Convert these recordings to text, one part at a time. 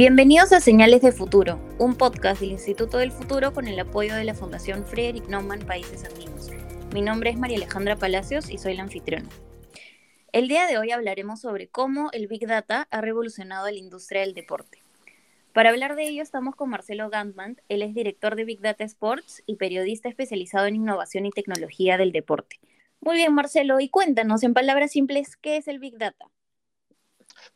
Bienvenidos a Señales de Futuro, un podcast del Instituto del Futuro con el apoyo de la Fundación Friedrich Naumann Países Andinos. Mi nombre es María Alejandra Palacios y soy la anfitriona. El día de hoy hablaremos sobre cómo el Big Data ha revolucionado la industria del deporte. Para hablar de ello estamos con Marcelo Gantman, él es director de Big Data Sports y periodista especializado en innovación y tecnología del deporte. Muy bien, Marcelo, y cuéntanos en palabras simples, ¿qué es el Big Data?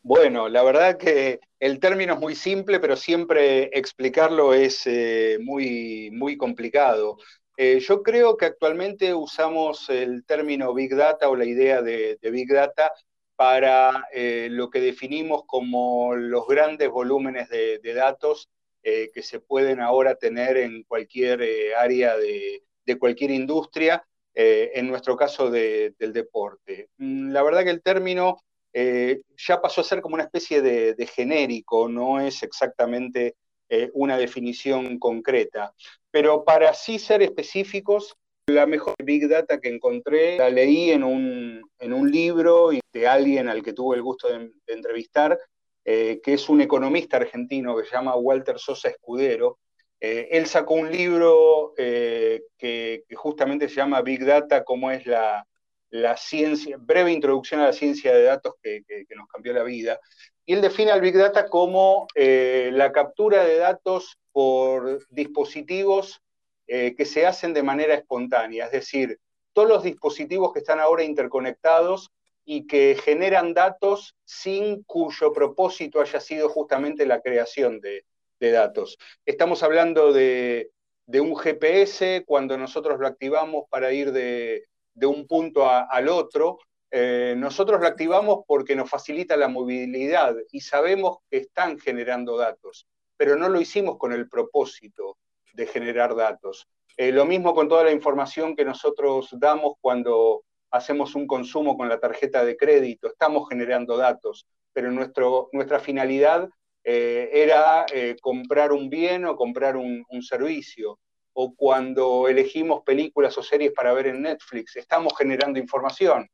Bueno, la verdad que el término es muy simple, pero siempre explicarlo es eh, muy, muy complicado. Eh, yo creo que actualmente usamos el término Big Data o la idea de, Big Data para eh, lo que definimos como los grandes volúmenes de, datos que se pueden ahora tener en cualquier área de, cualquier industria, en nuestro caso del deporte. Mm, la verdad que el término eh, ya pasó a ser como una especie de, genérico, no es exactamente eh, una definición concreta. Pero para sí ser específicos, la mejor Big Data que encontré la leí en un, libro de alguien al que tuve el gusto de, entrevistar, eh, que es un economista argentino que se llama Walter Sosa Escudero. él sacó un libro que, que, justamente se llama Big Data, cómo es la, la ciencia, breve introducción a la ciencia de datos que, nos cambió la vida. Y él define al Big Data como eh, la captura de datos por dispositivos eh, que se hacen de manera espontánea, es decir, todos los dispositivos que están ahora interconectados y que generan datos sin cuyo propósito haya sido justamente la creación de, datos. Estamos hablando de, de un GPS, cuando nosotros lo activamos para ir de, de un punto al otro, eh, nosotros lo activamos porque nos facilita la movilidad y sabemos que están generando datos, pero no lo hicimos con el propósito de generar datos. Eh, lo mismo con toda la información que nosotros damos cuando hacemos un consumo con la tarjeta de crédito, estamos generando datos, pero nuestra finalidad eh, era comprar un bien o comprar un servicio o cuando elegimos películas o series para ver en Netflix, estamos generando información,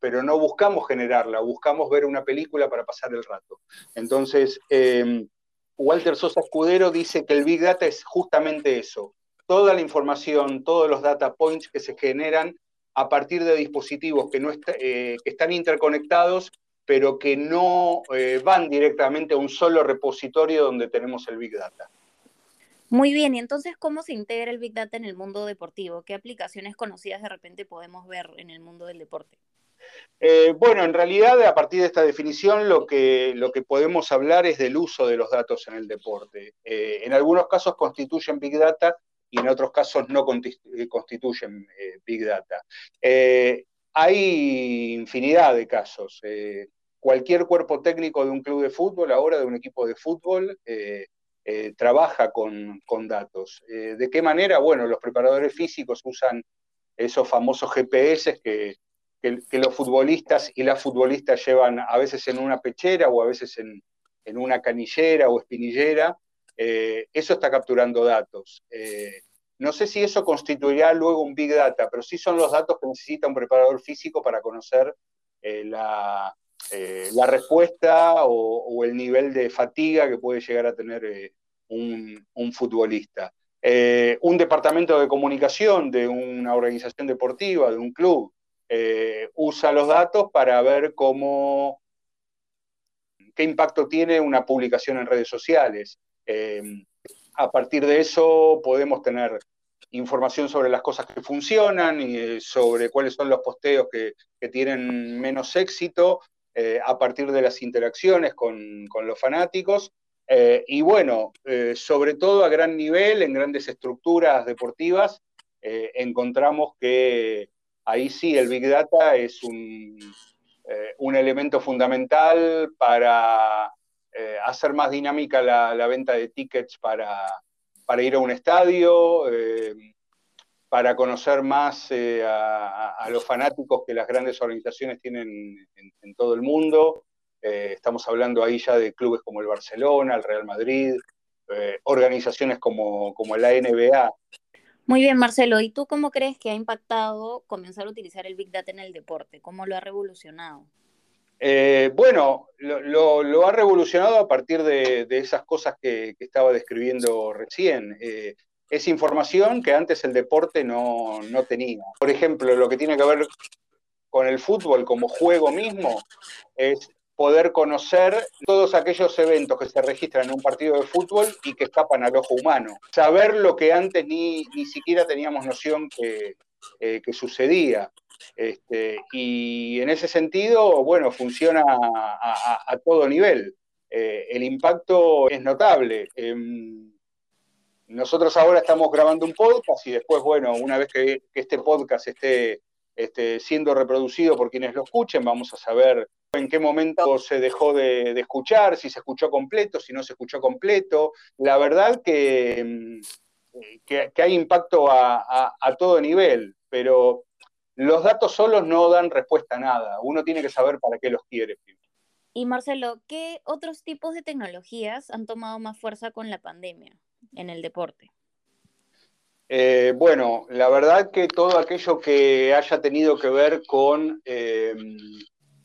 pero no buscamos generarla, buscamos ver una película para pasar el rato. Entonces, em, Walter Sosa Escudero dice que el Big Data es justamente eso, toda la información, todos los data points que se generan a partir de dispositivos que, no eh, están interconectados, pero que no eh, van directamente a un solo repositorio donde tenemos el Big Data. Muy bien, y entonces, ¿cómo se integra el Big Data en el mundo deportivo? ¿Qué aplicaciones conocidas de repente podemos ver en el mundo del deporte? Eh, bueno, en realidad, a partir de esta definición, lo que, lo que podemos hablar es del uso de los datos en el deporte. Eh, en algunos casos constituyen Big Data y en otros casos no eh, constituyen Big Data. hay infinidad de casos. cualquier cuerpo técnico de un club de fútbol, ahora de un equipo de fútbol, eh, trabaja con, datos. Eh, ¿De qué manera? Bueno, los preparadores físicos usan esos famosos GPS que, los futbolistas y las futbolistas llevan a veces en una pechera o a veces en, una canillera o espinillera. Eh, eso está capturando datos. no sé si eso constituirá luego un Big Data, pero sí son los datos que necesita un preparador físico para conocer la, eh, la respuesta o, el nivel de fatiga que puede llegar a tener eh, un, futbolista. Eh, un departamento de comunicación de una organización deportiva, de un club, usa los datos para ver cómo, qué impacto tiene una publicación en redes sociales. a partir de eso podemos tener información sobre las cosas que funcionan y sobre cuáles son los posteos que, que tienen menos éxito eh, a partir de las interacciones con, los fanáticos. Eh, y bueno, eh, sobre todo a gran nivel, en grandes estructuras deportivas, encontramos que ahí sí el Big Data es un, elemento fundamental para hacer más dinámica la, venta de tickets para, para, ir a un estadio, para conocer más eh, a, los fanáticos que las grandes organizaciones tienen en, todo el mundo. Eh, estamos hablando ahí ya de clubes como el Barcelona, el Real Madrid, eh, organizaciones como, como la NBA. Muy bien, Marcelo. ¿Y tú cómo crees que ha impactado comenzar a utilizar el Big Data en el deporte? ¿Cómo lo ha revolucionado? Eh, bueno, lo, ha revolucionado a partir de, esas cosas que, estaba describiendo recién. Eh, es información que antes el deporte no, tenía. Por ejemplo, lo que tiene que ver con el fútbol como juego mismo es poder conocer todos aquellos eventos que se registran en un partido de fútbol y que escapan al ojo humano. Saber lo que antes ni, ni siquiera teníamos noción que, eh, que sucedía. Este, y en ese sentido, bueno, funciona a, todo nivel. Eh, el impacto es notable. Em, nosotros ahora estamos grabando un podcast y después, bueno, una vez que, este podcast esté, siendo reproducido por quienes lo escuchen, vamos a saber en qué momento se dejó de, escuchar, si se escuchó completo, si no se escuchó completo. La verdad que, em, que, hay impacto a, a todo nivel, pero los datos solos no dan respuesta a nada. Uno tiene que saber para qué los quiere. Y Marcelo, ¿qué otros tipos de tecnologías han tomado más fuerza con la pandemia en el deporte? Eh, bueno, la verdad que todo aquello que haya tenido que ver con em,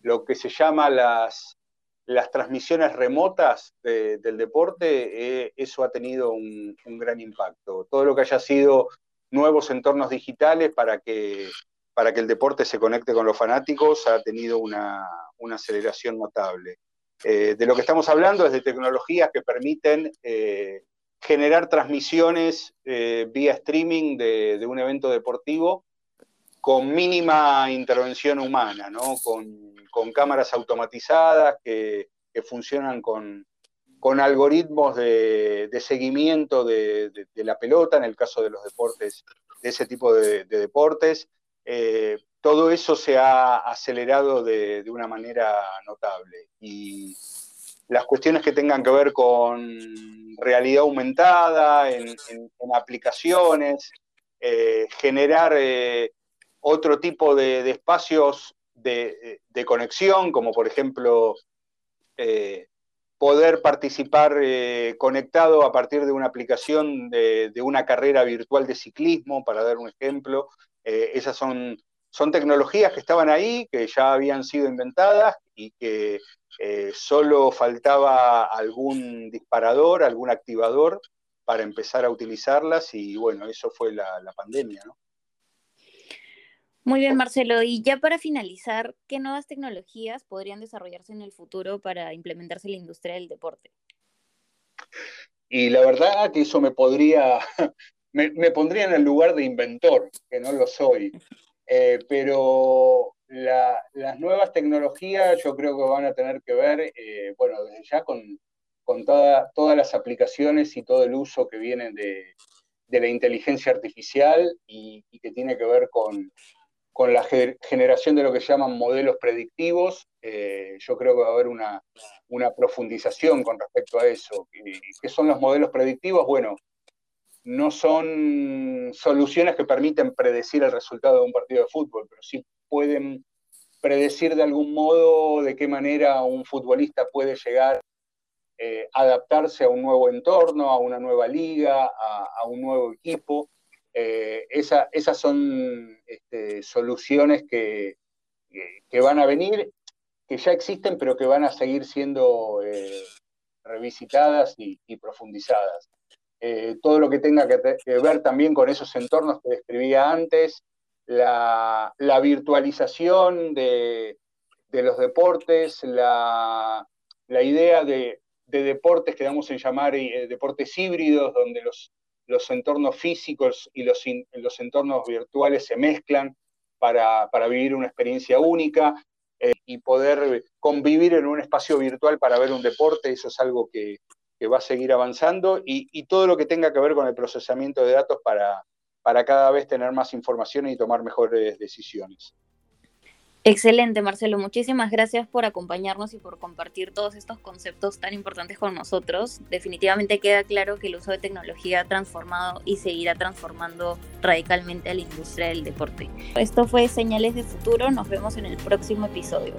lo que se llama las, las transmisiones remotas del deporte, eh, eso ha tenido un, gran impacto. Todo lo que haya sido nuevos entornos digitales para que para que el deporte se conecte con los fanáticos ha tenido una, aceleración notable. Eh, de lo que estamos hablando es de tecnologías que permiten generar transmisiones eh, vía streaming de, un evento deportivo con mínima intervención humana, con, cámaras automatizadas que, funcionan con, algoritmos de, seguimiento de, la pelota, en el caso de los deportes, de ese tipo de deportes, eh, todo eso se ha acelerado de, una manera notable. Y las cuestiones que tengan que ver con realidad aumentada, en, aplicaciones, eh, generar eh, otro tipo de, espacios de, conexión, como por ejemplo poder participar conectado a partir de una aplicación de, una carrera virtual de ciclismo, para dar un ejemplo, eh, esas son, son tecnologías que estaban ahí, que ya habían sido inventadas y que eh, solo faltaba algún disparador, algún activador para empezar a utilizarlas y bueno, eso fue la, pandemia, ¿no? Muy bien, Marcelo. Y ya para finalizar, ¿qué nuevas tecnologías podrían desarrollarse en el futuro para implementarse en la industria del deporte? Y la verdad que eso me podría, me, pondría en el lugar de inventor, que no lo soy. Eh, pero las nuevas tecnologías yo creo que van a tener que ver, eh, bueno, desde ya con, con todas las aplicaciones y todo el uso que viene de, la inteligencia artificial y, que tiene que ver con, la generación de lo que llaman modelos predictivos. Eh, yo creo que va a haber una, una profundización con respecto a eso. ¿Qué son los modelos predictivos? Bueno, no son soluciones que permiten predecir el resultado de un partido de fútbol, pero sí pueden predecir de algún modo de qué manera un futbolista puede llegar a eh, adaptarse a un nuevo entorno, a una nueva liga, a, un nuevo equipo. Eh, esas son este, soluciones que, van a venir, que ya existen, pero que van a seguir siendo eh, revisitadas y profundizadas. Eh, todo lo que tenga que, ver también con esos entornos que describía antes, la, virtualización de, los deportes, la, idea de, deportes que damos en llamar eh, deportes híbridos, donde los, entornos físicos y los, entornos virtuales se mezclan para, vivir una experiencia única eh, y poder convivir en un espacio virtual para ver un deporte, eso es algo que, que va a seguir avanzando y, todo lo que tenga que ver con el procesamiento de datos para, para cada vez tener más información y tomar mejores decisiones. Excelente, Marcelo. Muchísimas gracias por acompañarnos y por compartir todos estos conceptos tan importantes con nosotros. Definitivamente queda claro que el uso de tecnología ha transformado y seguirá transformando radicalmente a la industria del deporte. Esto fue Señales de Futuro. Nos vemos en el próximo episodio.